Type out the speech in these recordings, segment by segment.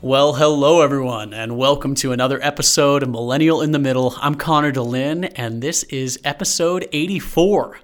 Well, hello everyone, and welcome to another episode of Millennial in the Middle. I'm Connor DeLynn, and this is episode 84.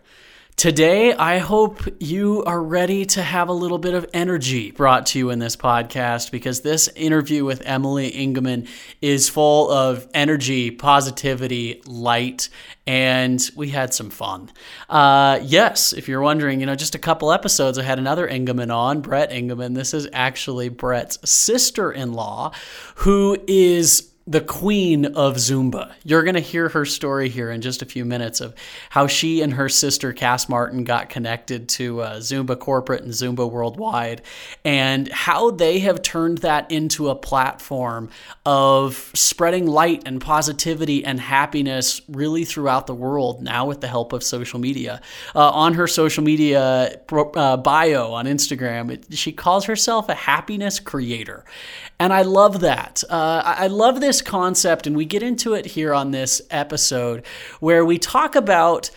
Today, I hope you are ready to have a little bit of energy brought to you in this podcast because this interview with Emily Engemann is full of energy, positivity, light, and we had some fun. Uh, yes, if you're wondering, you know, just a couple episodes, I had another Engemann on, Brett Engemann. This is actually Brett's sister in law, who is the queen of Zumba. You're going to hear her story here in just a few minutes of how she and her sister Cass Martin got connected to uh, Zumba Corporate and Zumba Worldwide, and how they have turned that into a platform of spreading light and positivity and happiness really throughout the world now with the help of social media. Uh, on her social media uh, bio on Instagram, it, she calls herself a happiness creator. And I love that. Uh, I love this concept, and we get into it here on this episode where we talk about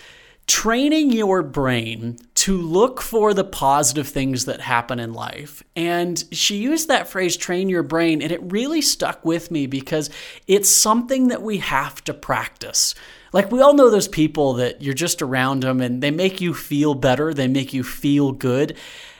training your brain to look for the positive things that happen in life. And she used that phrase, train your brain, and it really stuck with me because it's something that we have to practice. Like, we all know those people that you're just around them and they make you feel better, they make you feel good.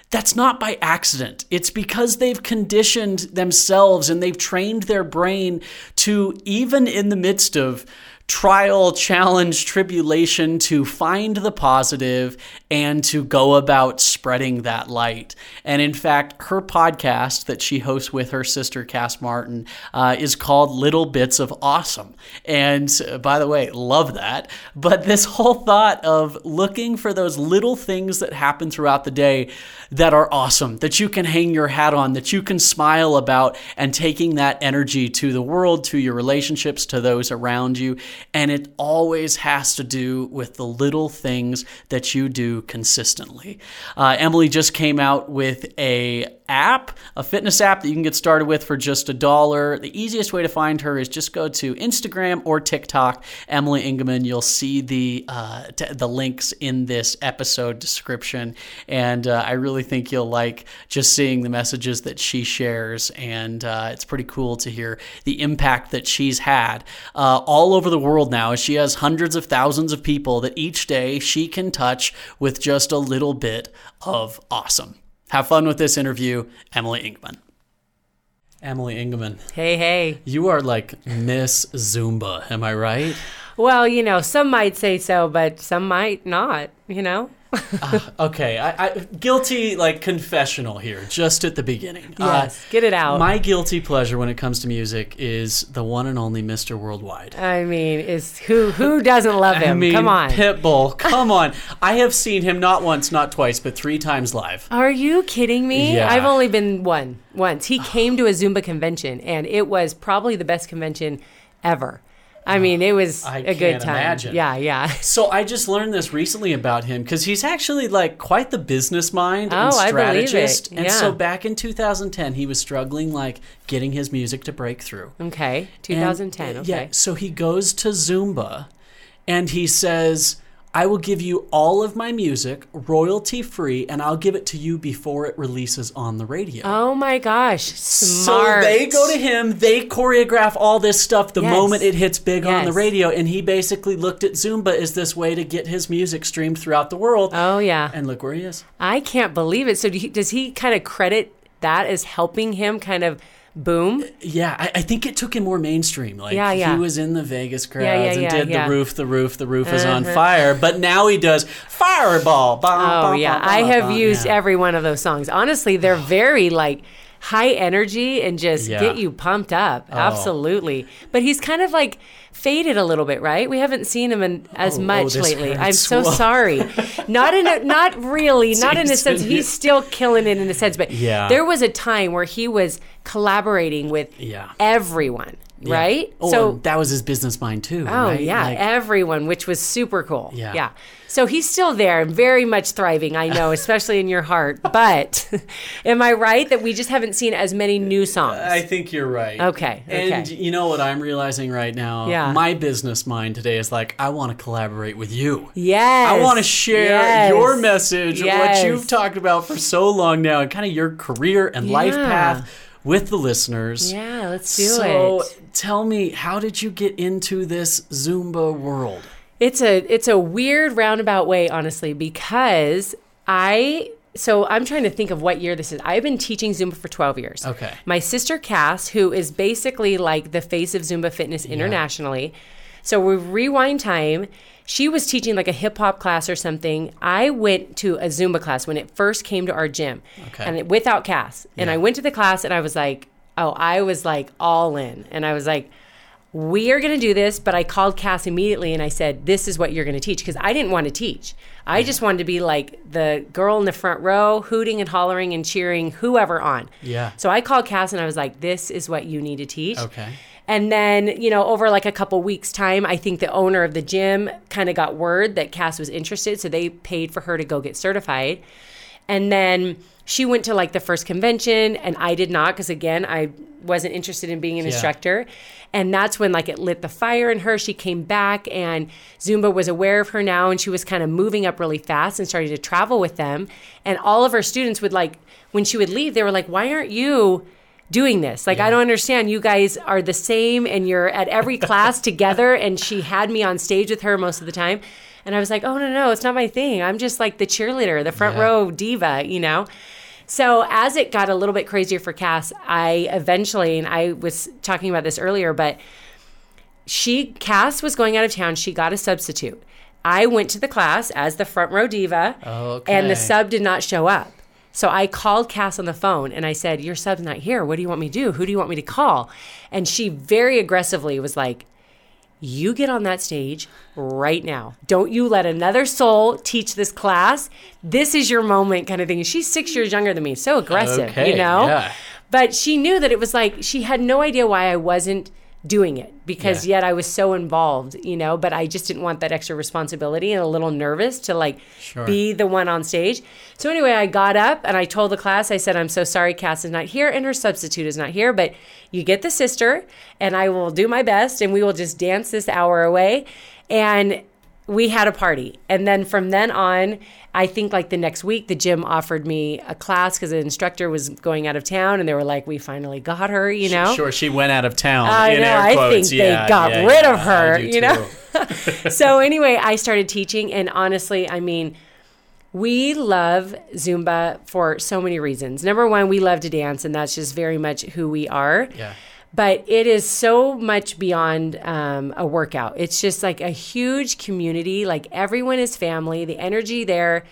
That's not by accident. It's because they've conditioned themselves and they've trained their brain to, even in the midst of trial, challenge, tribulation to find the positive and to go about spreading that light. And in fact, her podcast that she hosts with her sister, Cass Martin, uh, is called Little Bits of Awesome. And uh, by the way, love that. But this whole thought of looking for those little things that happen throughout the day that are awesome, that you can hang your hat on, that you can smile about, and taking that energy to the world, to your relationships, to those around you and it always has to do with the little things that you do consistently. Uh, Emily just came out with a app, a fitness app that you can get started with for just a dollar. The easiest way to find her is just go to Instagram or TikTok, Emily Engemann. You'll see the uh, t- the links in this episode description, and uh, I really think you'll like just seeing the messages that she shares, and uh, it's pretty cool to hear the impact that she's had uh, all over the world now. She has hundreds of thousands of people that each day she can touch with just a little bit of awesome. Have fun with this interview, Emily Engemann. Emily Engemann. Hey, hey. You are like Miss Zumba, am I right? Well, you know, some might say so, but some might not, you know? Uh, okay, I, I, guilty like confessional here, just at the beginning. Yes, uh, get it out. My guilty pleasure when it comes to music is the one and only Mr. Worldwide. I mean, is who who doesn't love him? I mean, come on, Pitbull. Come on. I have seen him not once, not twice, but three times live. Are you kidding me? Yeah. I've only been one once. He came to a Zumba convention, and it was probably the best convention ever. I mean, it was I a good time. Imagine. Yeah, yeah. So I just learned this recently about him because he's actually like quite the business mind oh, and strategist. I believe it. And so back in 2010, he was struggling like getting his music to break through. Okay, 2010. And, okay. Yeah. So he goes to Zumba, and he says. I will give you all of my music royalty free and I'll give it to you before it releases on the radio. Oh my gosh. Smart. So they go to him, they choreograph all this stuff the Yes. moment it hits big on the radio and he basically looked at Zumba as this way to get his music streamed throughout the world. Oh yeah. and look where he is. I can't believe it. So do he, does he kind of credit that as helping him kind of boom? Yeah, I, I think it took him more mainstream. Like Yeah, yeah. he was in the Vegas crowds Yeah, yeah, and did. Uh-huh. the roof, the roof, the roof is on fire. But now he does fireball. Bum, Oh bum, yeah, bum, I have used every one of those songs. Honestly, they're very like high energy and just Yeah. get you pumped up. Oh. Absolutely. But he's kind of like faded a little bit, right? We haven't seen him in, as Oh, oh, much this lately. I'm so Whoa. sorry. Not in a, not really, not in a sense. He's still killing it in a sense, but Yeah. there was a time where he was collaborating with Yeah. everyone, Yeah. right? Oh, so and that was his business mind too. Oh right? yeah, Like, everyone, which was super cool. Yeah. yeah. So he's still there, and very much thriving. I know, especially in your heart. But am I right that we just haven't seen as many new songs? I think you're right. Okay, And okay. you know what I'm realizing right now? Yeah. My business mind today is like, I want to collaborate with you. yes. I want to share yes. your message of what you've talked about for so long now and kind of your career and life path with the listeners. Yeah, let's do so it. So tell me, how did you get into this Zumba world? It's a it's a weird roundabout way, honestly, because I so I'm trying to think of what year this is. I've been teaching Zumba for 12 years. Okay. My sister Cass, who is basically like the face of Zumba fitness internationally. So we rewind time. She was teaching like a hip hop class or something. I went to a Zumba class when it first came to our gym, Okay. and it, without Cass. And Yeah. I went to the class, and I was like, "Oh, I was like all in," and I was like, we are going to do this, but I called Cass immediately and I said, this is what you're going to teach because I didn't want to teach. I just wanted to be like the girl in the front row, hooting and hollering and cheering whoever on. Yeah. So I called Cass and I was like, this is what you need to teach. Okay. And then, you know, over like a couple weeks' time, I think the owner of the gym kind of got word that Cass was interested. So they paid for her to go get certified. And then she went to like the first convention, and I did not because, again, I wasn't interested in being an Yeah. instructor. And that's when like it lit the fire in her. She came back, and Zumba was aware of her now, and she was kind of moving up really fast and starting to travel with them. And all of her students would like, when she would leave, they were like, Why aren't you? Doing this. Like, I don't understand. You guys are the same and you're at every class together. And she had me on stage with her most of the time. And I was like, oh, no, no, it's not my thing. I'm just like the cheerleader, the front Yeah. row diva, you know? So as it got a little bit crazier for Cass, I eventually, and I was talking about this earlier, but she, Cass was going out of town. She got a substitute. I went to the class as the front row diva, and the sub did not show up. So I called Cass on the phone and I said, Your sub's not here. What do you want me to do? Who do you want me to call? And she very aggressively was like, You get on that stage right now. Don't you let another soul teach this class. This is your moment, kind of thing. And she's six years younger than me. So aggressive, Okay, you know? yeah. But she knew that it was like, she had no idea why I wasn't doing it because Yeah. yet I was so involved, you know, but I just didn't want that extra responsibility and a little nervous to like Sure. be the one on stage. So anyway, I got up and I told the class, I said, I'm so sorry Cass is not here and her substitute is not here, but you get the sister and I will do my best and we will just dance this hour away. And we had a party. And then from then on, I think like the next week, the gym offered me a class because the instructor was going out of town and they were like, we finally got her, you know? Sure, she went out of town. I know, I think they got yeah, rid yeah, of her, you know? so anyway, I started teaching, and honestly, I mean, we love Zumba for so many reasons. Number one, we love to dance, and that's just very much who we are. Yeah. But it is so much beyond um, a workout. It's just like a huge community. Like everyone is family. The energy there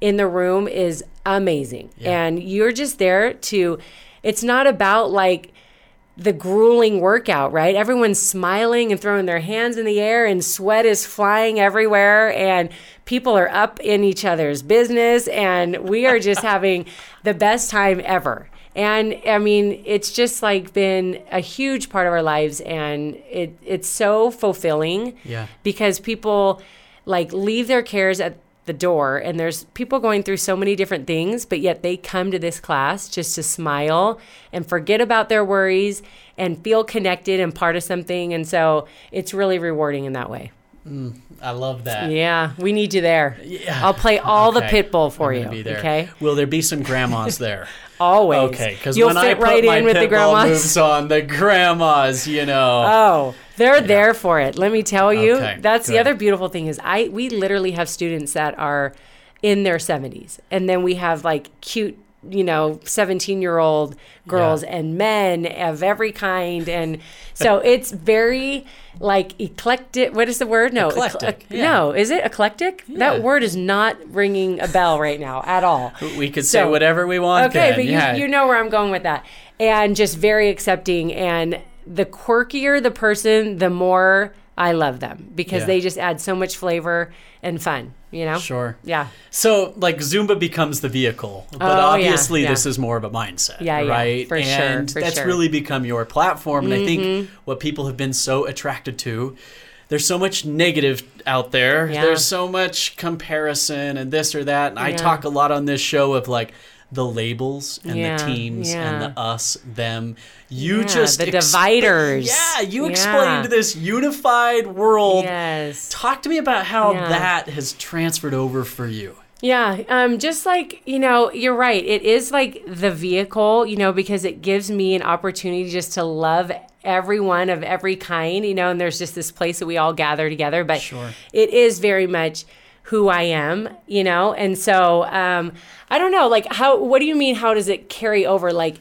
in the room is amazing. And you're just there to, it's not about like, the grueling workout, right? Everyone's smiling and throwing their hands in the air, and sweat is flying everywhere, and people are up in each other's business, and we are just having the best time ever. And I mean, it's just like been a huge part of our lives, and it it's so fulfilling Yeah. because people like leave their cares at the door and there's people going through so many different things but yet they come to this class just to smile and forget about their worries and feel connected and part of something and so it's really rewarding in that way Mm, I love that. yeah we need you there Yeah. i'll play all the Okay. pitbull for you okay Will there be some grandmas there? always Okay, because you'll when fit I put right my in with the grandmas moves on, the grandmas, you know. Oh, they're there for it. Let me tell you. Okay, that's the other beautiful thing is I we literally have students that are in their 70s. And then we have like cute, you know, 17-year-old girls Yeah. and men of every kind and so it's very like eclectic. What is the word? No. Eclectic, ecle- yeah. No, is it eclectic? Yeah. That word is not ringing a bell right now at all. we could say whatever we want. Okay, then, but you, you know where I'm going with that. And just very accepting. And the quirkier the person, the more I love them because they just add so much flavor and fun, you know? Sure. Yeah. So, like, Zumba becomes the vehicle, but Oh, obviously, yeah. this is more of a mindset, Yeah, yeah, right? for sure, and for that's sure. Mm-hmm. really become your platform. And I think what people have been so attracted to, there's so much negative out there. Yeah. There's so much comparison and this or that. And I talk a lot on this show of like the labels and Yeah, the teams yeah. and the us, them. You Yeah, just the dividers. Yeah, you explained this unified world. Yes. Talk to me about how that has transferred over for you. Yeah, um, just like you know, you're right. It is like the vehicle, you know, because it gives me an opportunity just to love everyone of every kind, you know. And there's just this place that we all gather together, but Sure. it is very much who I am, you know. And so, um, I don't know, like how. What do you mean? How does it carry over? Like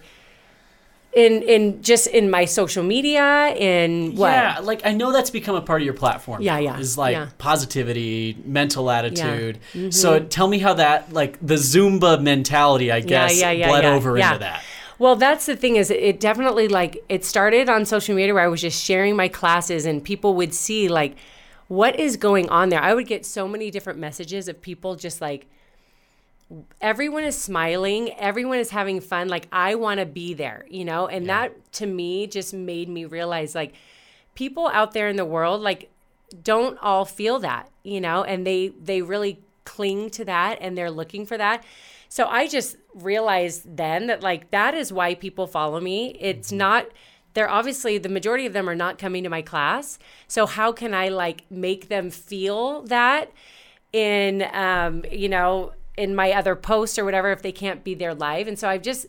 in in just in my social media in what? Yeah, like I know that's become a part of your platform. Yeah, yeah, Is like yeah. positivity, mental attitude. Mm-hmm. So tell me how that, like the Zumba mentality, I guess, yeah, yeah, bled yeah, over yeah. into that. Well, that's the thing is it definitely like it started on social media where I was just sharing my classes and people would see like what is going on there. I would get so many different messages of people just like everyone is smiling, everyone is having fun, like I want to be there, you know? And that to me just made me realize like people out there in the world like don't all feel that, you know, and they they really cling to that and they're looking for that. So I just realized then that like that is why people follow me. It's mm-hmm. not they're obviously the majority of them are not coming to my class. So how can I like make them feel that in um, you know, in my other posts or whatever if they can't be there live. And so I've just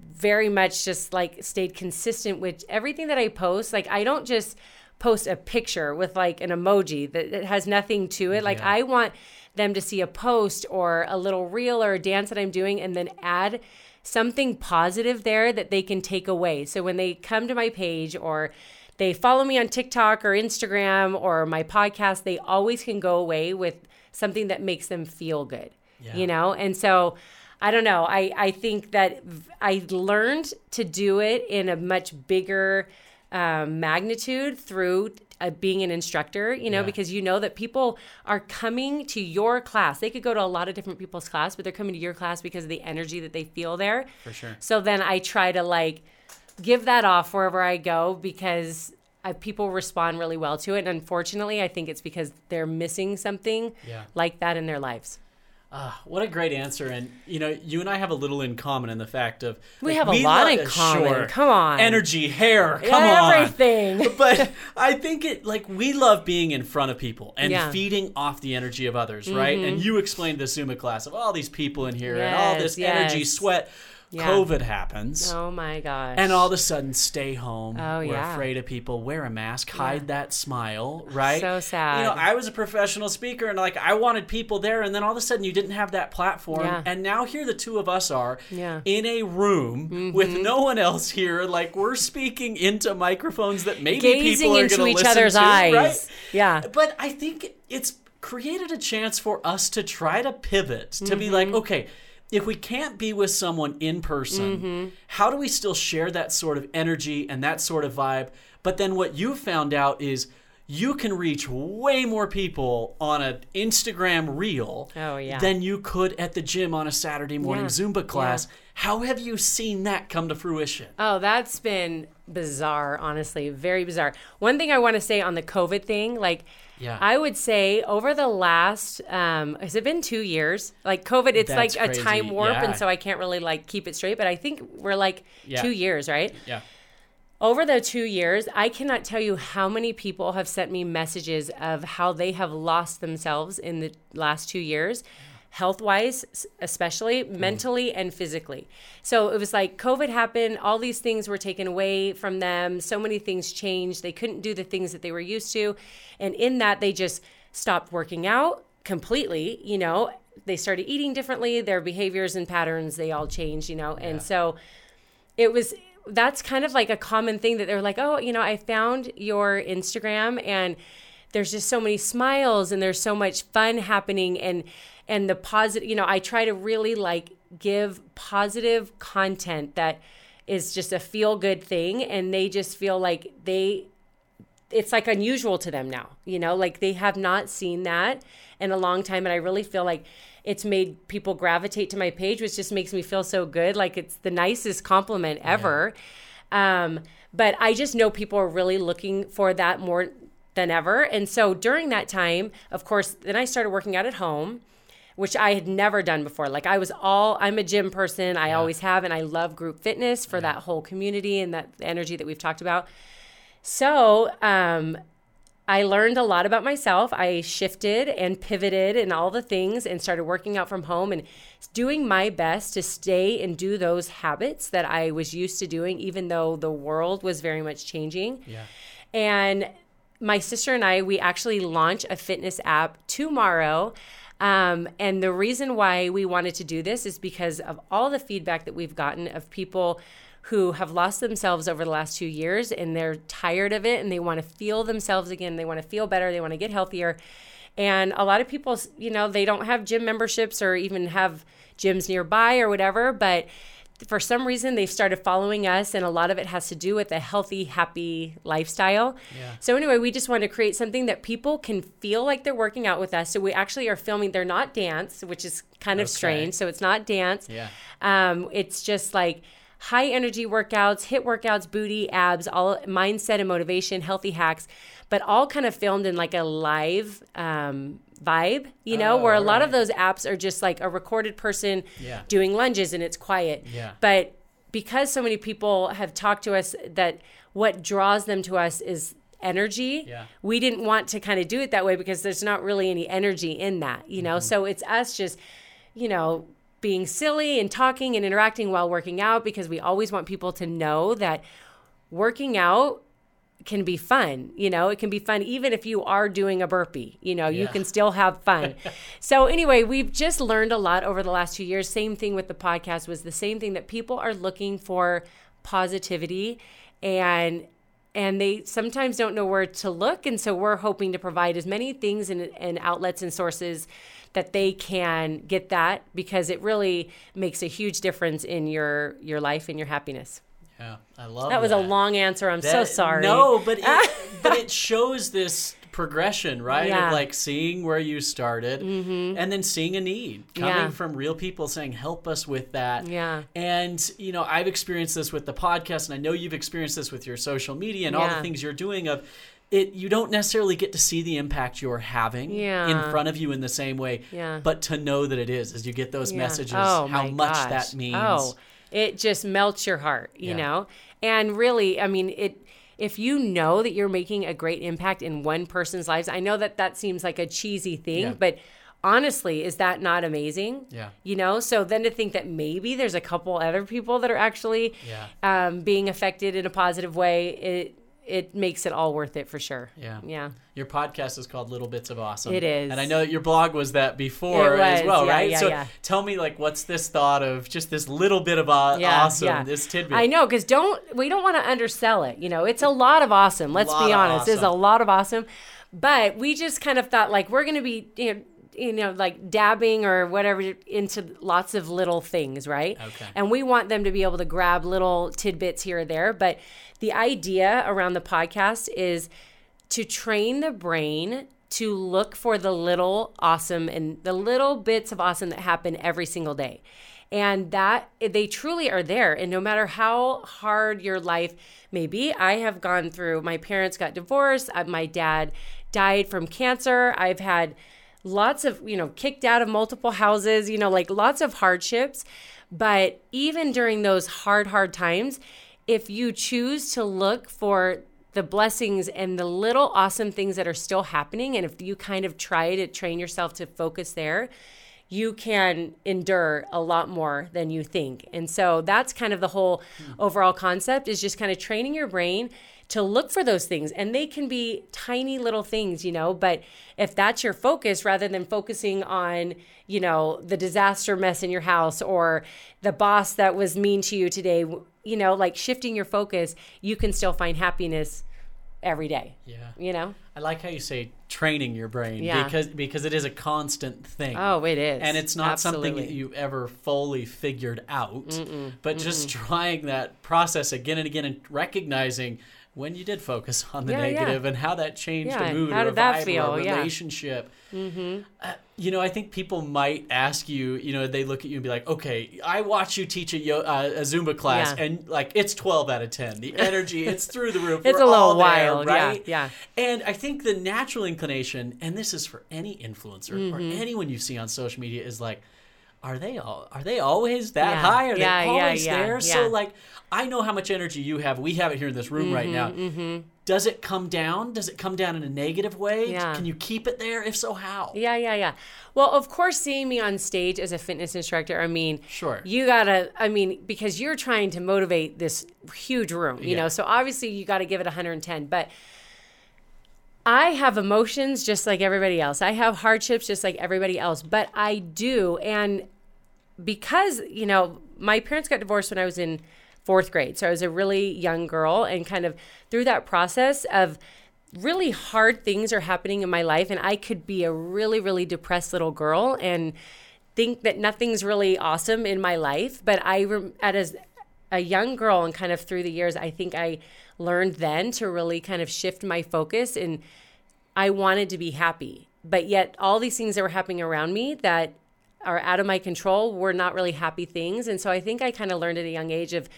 very much just like stayed consistent with everything that I post. Like I don't just post a picture with like an emoji that, that has nothing to it. Like Yeah. I want them to see a post or a little reel or a dance that I'm doing and then add something positive there that they can take away. So when they come to my page or they follow me on TikTok or Instagram or my podcast, they always can go away with something that makes them feel good. Yeah. You know? And so I don't know. I, I think that I learned to do it in a much bigger um, magnitude through uh, being an instructor, you know, Yeah. because you know that people are coming to your class. They could go to a lot of different people's class, but they're coming to your class because of the energy that they feel there. For sure. So then I try to like give that off wherever I go because I, people respond really well to it. And unfortunately, I think it's because they're missing something Yeah. like that in their lives. Ah, what a great answer. And, you know, you and I have a little in common in the fact of. We like, have a lot lo- in common. Come on. Energy, hair, come on. Everything. but I think it like we love being in front of people and Yeah. Mm-hmm. feeding off the energy of others, right? And you explained the Zumba class of all these people in here and all this Yes, energy, sweat. Yeah. COVID happens. Oh my gosh. And all of a sudden, stay home. Oh, We're yeah. afraid of people. Wear a mask. Hide that smile. Right. So sad. You know, I was a professional speaker, and like I wanted people there, and then all of a sudden, you didn't have that platform. Yeah. And now here the two of us are Yeah. Mm-hmm. in a room with no one else here. Like we're speaking into microphones that maybe Gazing people are into going to each listen other's to, eyes. Right? Yeah. But I think it's created a chance for us to try to pivot to be Mm-hmm. like, okay, if we can't be with someone in person, Mm-hmm. how do we still share that sort of energy and that sort of vibe? But then what you found out is you can reach way more people on an Instagram reel Oh, yeah. than you could at the gym on a Saturday morning Yeah. Zumba class. How have you seen that come to fruition? Oh, that's been bizarre, honestly, very bizarre. One thing I want to say on the COVID thing, like, Yeah. I would say over the last, um, has it been two years? Like COVID, it's That's like crazy. a time warp, Yeah. and so I can't really like keep it straight. But I think we're like Yeah. two years, right? Yeah. Over the two years, I cannot tell you how many people have sent me messages of how they have lost themselves in the last two years, health wise, especially mm. mentally and physically. So it was like COVID happened, all these things were taken away from them, so many things changed. They couldn't do the things that they were used to. And in that, they just stopped working out completely, you know. They started eating differently, their behaviors and patterns, they all changed, you know. And so it was that's kind of like a common thing that they're like, oh, you know, I found your Instagram and there's just so many smiles and there's so much fun happening and and the positive, you know, I try to really like give positive content that is just a feel good thing and they just feel like they it's like unusual to them now, you know, like they have not seen that in a long time. And I really feel like it's made people gravitate to my page, which just makes me feel so good. Like it's the nicest compliment ever. Um, but I just know people are really looking for that more than ever. And so during that time, of course, then I started working out at home which I had never done before. Like I was all I'm a gym person. I always have and I love group fitness for that whole community and that energy that we've talked about. So, um I learned a lot about myself. I shifted and pivoted and all the things and started working out from home and doing my best to stay and do those habits that I was used to doing, even though the world was very much changing. Yeah. And my sister and I, we actually launch a fitness app tomorrow. Um, and the reason why we wanted to do this is because of all the feedback that we've gotten of people who have lost themselves over the last two years and they're tired of it and they want to feel themselves again. They want to feel better. They want to get healthier. And a lot of people, you know, they don't have gym memberships or even have gyms nearby or whatever, but for some reason they've started following us and a lot of it has to do with a healthy happy lifestyle Yeah. so anyway we just want to create something that people can feel like they're working out with us so we actually are filming they're not dance which is kind of Okay. strange so it's not dance Yeah. um, it's just like high energy workouts, hit workouts, booty, abs, all mindset and motivation, healthy hacks, but all kind of filmed in like a live um, vibe, you know, Oh, where a lot of those apps are just like a recorded person Yeah. doing lunges and it's quiet. Yeah. But because so many people have talked to us that what draws them to us is energy Yeah. we didn't want to kind of do it that way because there's not really any energy in that you know so it's us just you know being silly and talking and interacting while working out because we always want people to know that working out can be fun you know? It can be fun even if you are doing a burpee you know? You can still have fun. So anyway we've just learned a lot over the last two years. Same thing with the podcast was the same thing that people are looking for positivity and and they sometimes don't know where to look. And so we're hoping to provide as many things and, and outlets and sources that they can get that because it really makes a huge difference in your your life and your happiness Yeah. I love that was a long answer i'm so sorry No, but it, but it shows this progression, right? Yeah. Mm-hmm. Of like seeing where you started and then seeing a need coming Yeah. from real people saying, help us with that. Yeah. And, you know, I've experienced this with the podcast and I know you've experienced this with your social media and all the things you're doing of it you don't necessarily get to see the impact you're having Yeah. in front of you in the same way Yeah. but to know that it is as you get those Yeah. messages Oh, how much gosh. that means Oh, it just melts your heart, you Yeah. know? And really, I mean, it if you know that you're making a great impact in one person's lives, I know that that seems like a cheesy thing, but honestly, is that not amazing? Yeah. You know, so then to think that maybe there's a couple other people that are actually Yeah. um, being affected in a positive way, it it makes it all worth it for sure. Yeah. Yeah. Your podcast is called Little Bits of Awesome. It is. And I know that your blog was that before It as well, yeah, right? yeah, so yeah. tell me like what's this thought of just this little bit of Yeah, awesome, yeah. this tidbit. I know because don't we don't want to undersell it. You know, it's a lot of awesome. Let's be honest, it's a lot of awesome. But we just kind of thought like we're going to be you know, you know like dabbing or whatever into lots of little things, right? Okay. And we want them to be able to grab little tidbits here or there. But the idea around the podcast is to train the brain to look for the little awesome and the little bits of awesome that happen every single day. And that they truly are there. And no matter how hard your life may be, I have gone through, my parents got divorced, uh, my dad died from cancer. I've had lots of, you know, kicked out of multiple houses, you know, like lots of hardships. But even during those hard, hard times, if you choose to look for the blessings and the little awesome things that are still happening, and if you kind of try to train yourself to focus there, you can endure a lot more than you think. And so that's kind of the whole overall concept is just kind of training your brain to look for those things. And they can be tiny little things, you know, but if that's your focus rather than focusing on, you know, the disaster mess in your house or the boss that was mean to you today, you know, like shifting your focus, you can still find happiness every day, yeah. you know? I like how you say training your brain Yeah. because because it is a constant thing. Oh, it is. and it's not something that you ever fully figured out, but just trying that process again and again and recognizing when you did focus on the Yeah, yeah. negative and how that changed Yeah, a mood how or did that vibe feel? or Yeah. relationship. Uh, you know, I think people might ask you. You know, they look at you and be like, "Okay, I watch you teach a, yo- uh, a Zumba class, Yeah. and like it's twelve out of ten. The energy, it's through the roof. It's We're a little there, wild, yeah, right? yeah. And I think the natural inclination, and this is for any influencer or Mm-hmm. anyone you see on social media, is like, are they all are they always that Yeah. high? Are Yeah, they always yeah, there? So like I know how much energy you have. We have it here in this room right now. Mm-hmm, does it come down? Does it come down in a negative way? Can you keep it there? If so, how? Yeah, yeah, yeah. Well, of course, seeing me on stage as a fitness instructor, I mean, Sure. you gotta, I mean, because you're trying to motivate this huge room, you know, so obviously you gotta give it 110. But I have emotions just like everybody else. I have hardships just like everybody else, but I do. And because, you know, my parents got divorced when I was in fourth grade. So I was a really young girl and kind of through that process of really hard things are happening in my life and I could be a really, really depressed little girl and think that nothing's really awesome in my life. But I, at as a young girl and kind of through the years, I think I learned then to really kind of shift my focus and I wanted to be happy. But yet, all these things that were happening around me that are out of my control were not really happy things. And so I think I kind of learned at a young age of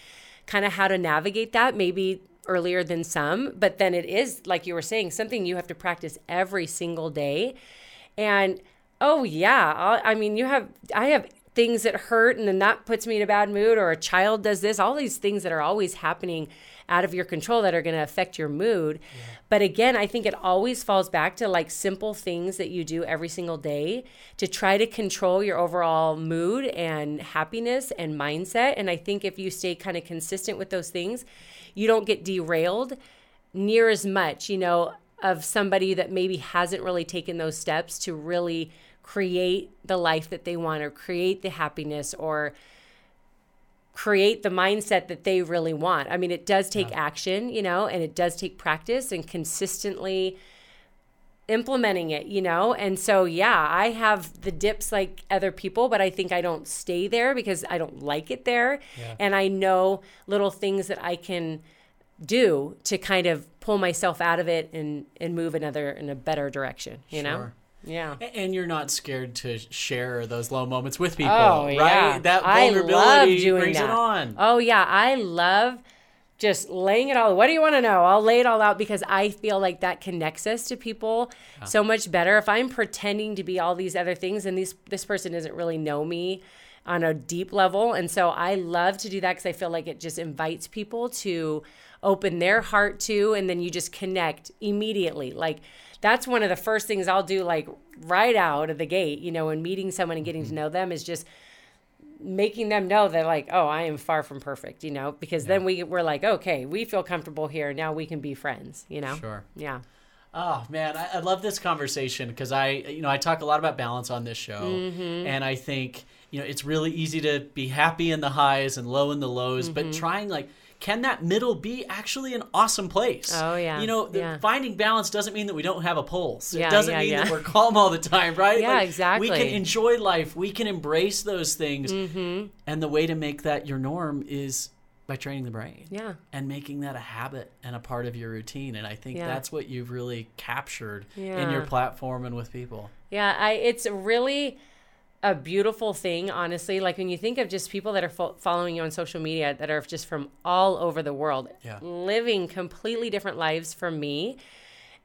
kind of how to navigate that, maybe earlier than some. But then it is, like you were saying, something you have to practice every single day. And oh, yeah, I mean, you have, I have things that hurt and then that puts me in a bad mood, or a child does this, all these things that are always happening out of your control that are going to affect your mood. But again, I think it always falls back to like simple things that you do every single day to try to control your overall mood and happiness and mindset. And I think if you stay kind of consistent with those things, you don't get derailed near as much, you know, of somebody that maybe hasn't really taken those steps to really create the life that they want or create the happiness or create the mindset that they really want. I mean, it does take action, you know, and it does take practice and consistently implementing it, you know? And so, yeah, I have the dips like other people, but I think I don't stay there because I don't like it there. Yeah. And I know little things that I can do to kind of pull myself out of it and and move another in a better direction, you know? Yeah. And you're not scared to share those low moments with people, Oh, right? yeah. That I love vulnerability doing brings that. it on. Oh yeah, I love just laying it all. What do you want to know? I'll lay it all out because I feel like that connects us to people so much better. If I'm pretending to be all these other things and these this person doesn't really know me on a deep level, and so I love to do that because I feel like it just invites people to open their heart to, and then you just connect immediately. Like that's one of the first things I'll do, like right out of the gate, you know, when meeting someone and getting to know them is just making them know that like oh i am far from perfect you know because then we we're like okay we feel comfortable here now we can be friends you know Sure. yeah Oh man, I, I love this conversation because I, you know, I talk a lot about balance on this show, Mm-hmm. and I think you know it's really easy to be happy in the highs and low in the lows, but Mm-hmm. trying like. Can that middle be actually an awesome place? Oh, yeah. You know, the- Yeah. finding balance doesn't mean that we don't have a pulse. Yeah, it doesn't yeah, mean yeah. that we're calm all the time, right? Yeah, exactly. We can enjoy life. We can embrace those things. Mm-hmm. And the way to make that your norm is by training the brain yeah and making that a habit and a part of your routine. And I think Yeah. that's what you've really captured in your platform and with people. yeah i it's really a beautiful thing honestly like when you think of just people that are fo- following you on social media that are just from all over the world Yeah. living completely different lives from me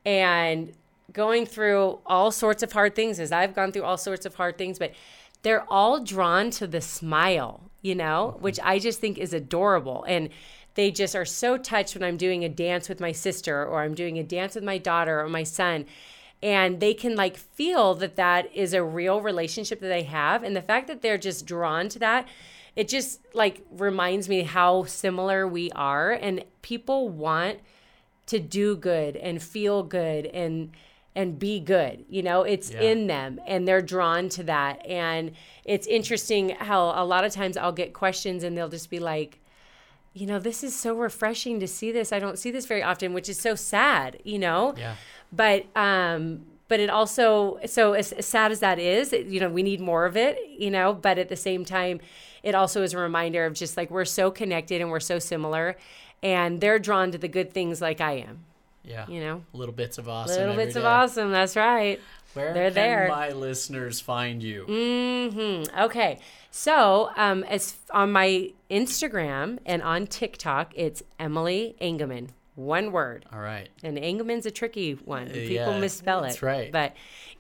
and going through all sorts of hard things as I've gone through all sorts of hard things, but they're all drawn to the smile, you know, mm-hmm. which I just think is adorable. And they just are so touched when I'm doing a dance with my sister or I'm doing a dance with my daughter or my son. And they can like feel that that is a real relationship that they have. And the fact that they're just drawn to that, it just like reminds me how similar we are. And people want to do good and feel good and and be good you know it's Yeah. in them and they're drawn to that and it's interesting how a lot of times i'll get questions and they'll just be like you know this is so refreshing to see this i don't see this very often which is so sad you know Yeah. But um but it also so as, as sad as that is it- you know we need more of it you know but at the same time it also is a reminder of just like we're so connected and we're so similar and they're drawn to the good things like i am Yeah. you know Little bits of awesome. little bits of awesome that's right Where They're can there. my listeners find you? Mm-hmm. Okay. So, um, as on my Instagram and on TikTok, it's Emily Engemann. One word. All right. And Engemann's a tricky one. People yeah, misspell it. that's right. But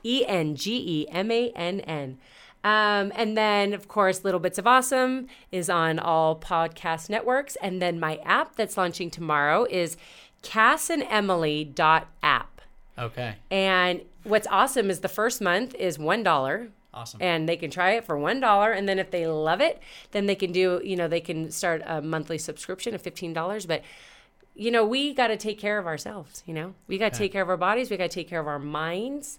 E N G E M A N N. Um, and then, of course, Little Bits of Awesome is on all podcast networks. And then my app that's launching tomorrow is cassandemily.app. Okay. And what's awesome is the first month is $1 Awesome. and they can try it for one dollar and then if they love it then they can do you know they can start a monthly subscription of $15 but you know we got to take care of ourselves you know? We got to take care of our bodies we got to take care of our minds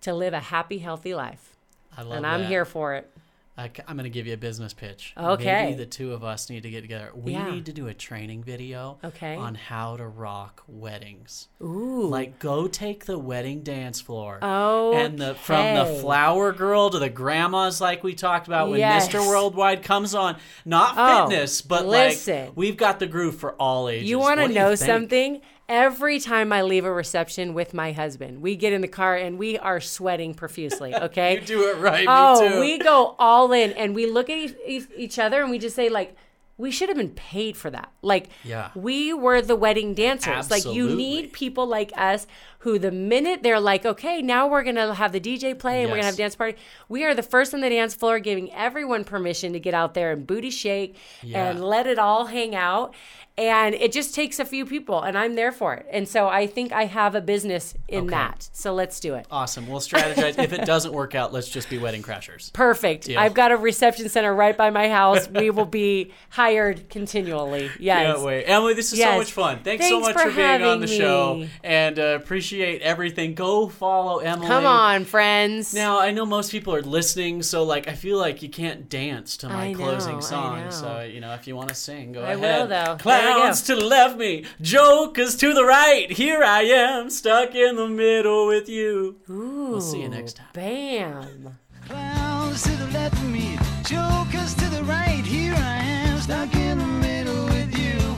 to live a happy healthy life. I love and i'm here for it I, am going to give you a business pitch. Okay. Maybe the two of us need to get together. We Yeah. need to do a training video Okay. on how to rock weddings. ooh Like, go take the wedding dance floor. oh And the from the flower girl to the grandmas, like we talked about when Yes. Mr. Worldwide comes on. Not Oh, fitness, but listen. like we've got the groove for all ages. You want to know think? Every time I leave a reception with my husband, we get in the car and we are sweating profusely. Okay. You do it right. oh, me too. we go all in and we look at each, other and we just say like, we should have been paid for that. Like, Yeah. we were the wedding dancers. Like, you need people like us who, the minute they're like, okay, now we're going to have the DJ play and we're going to have a dance party, we are the first on the dance floor giving everyone permission to get out there and booty shake Yeah. and let it all hang out. And it just takes a few people, and I'm there for it. And so I think I have a business in Okay. that. So let's do it. Awesome. We'll strategize. if it doesn't work out, let's just be wedding crashers. Perfect. Deal. I've got a reception center right by my house. we will be hired continually. Yes. Can't wait. Emily, this is so much fun. Thanks, so much for for, being on the show me. and uh, appreciate everything. Go follow Emily. Come on, friends. Now, I know most people are listening, so like I feel like you can't dance to my I know, closing I song. know. So, you know, if you want to sing, go I will, ahead. though. There we Clowns to the left me, jokers to the right. Here I am, stuck in the middle with you. Ooh, We'll see you next time. Bam. Clowns to the left of me, jokers to the right. Here I am, stuck in the middle with you.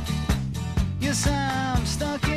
Yes, I'm stuck in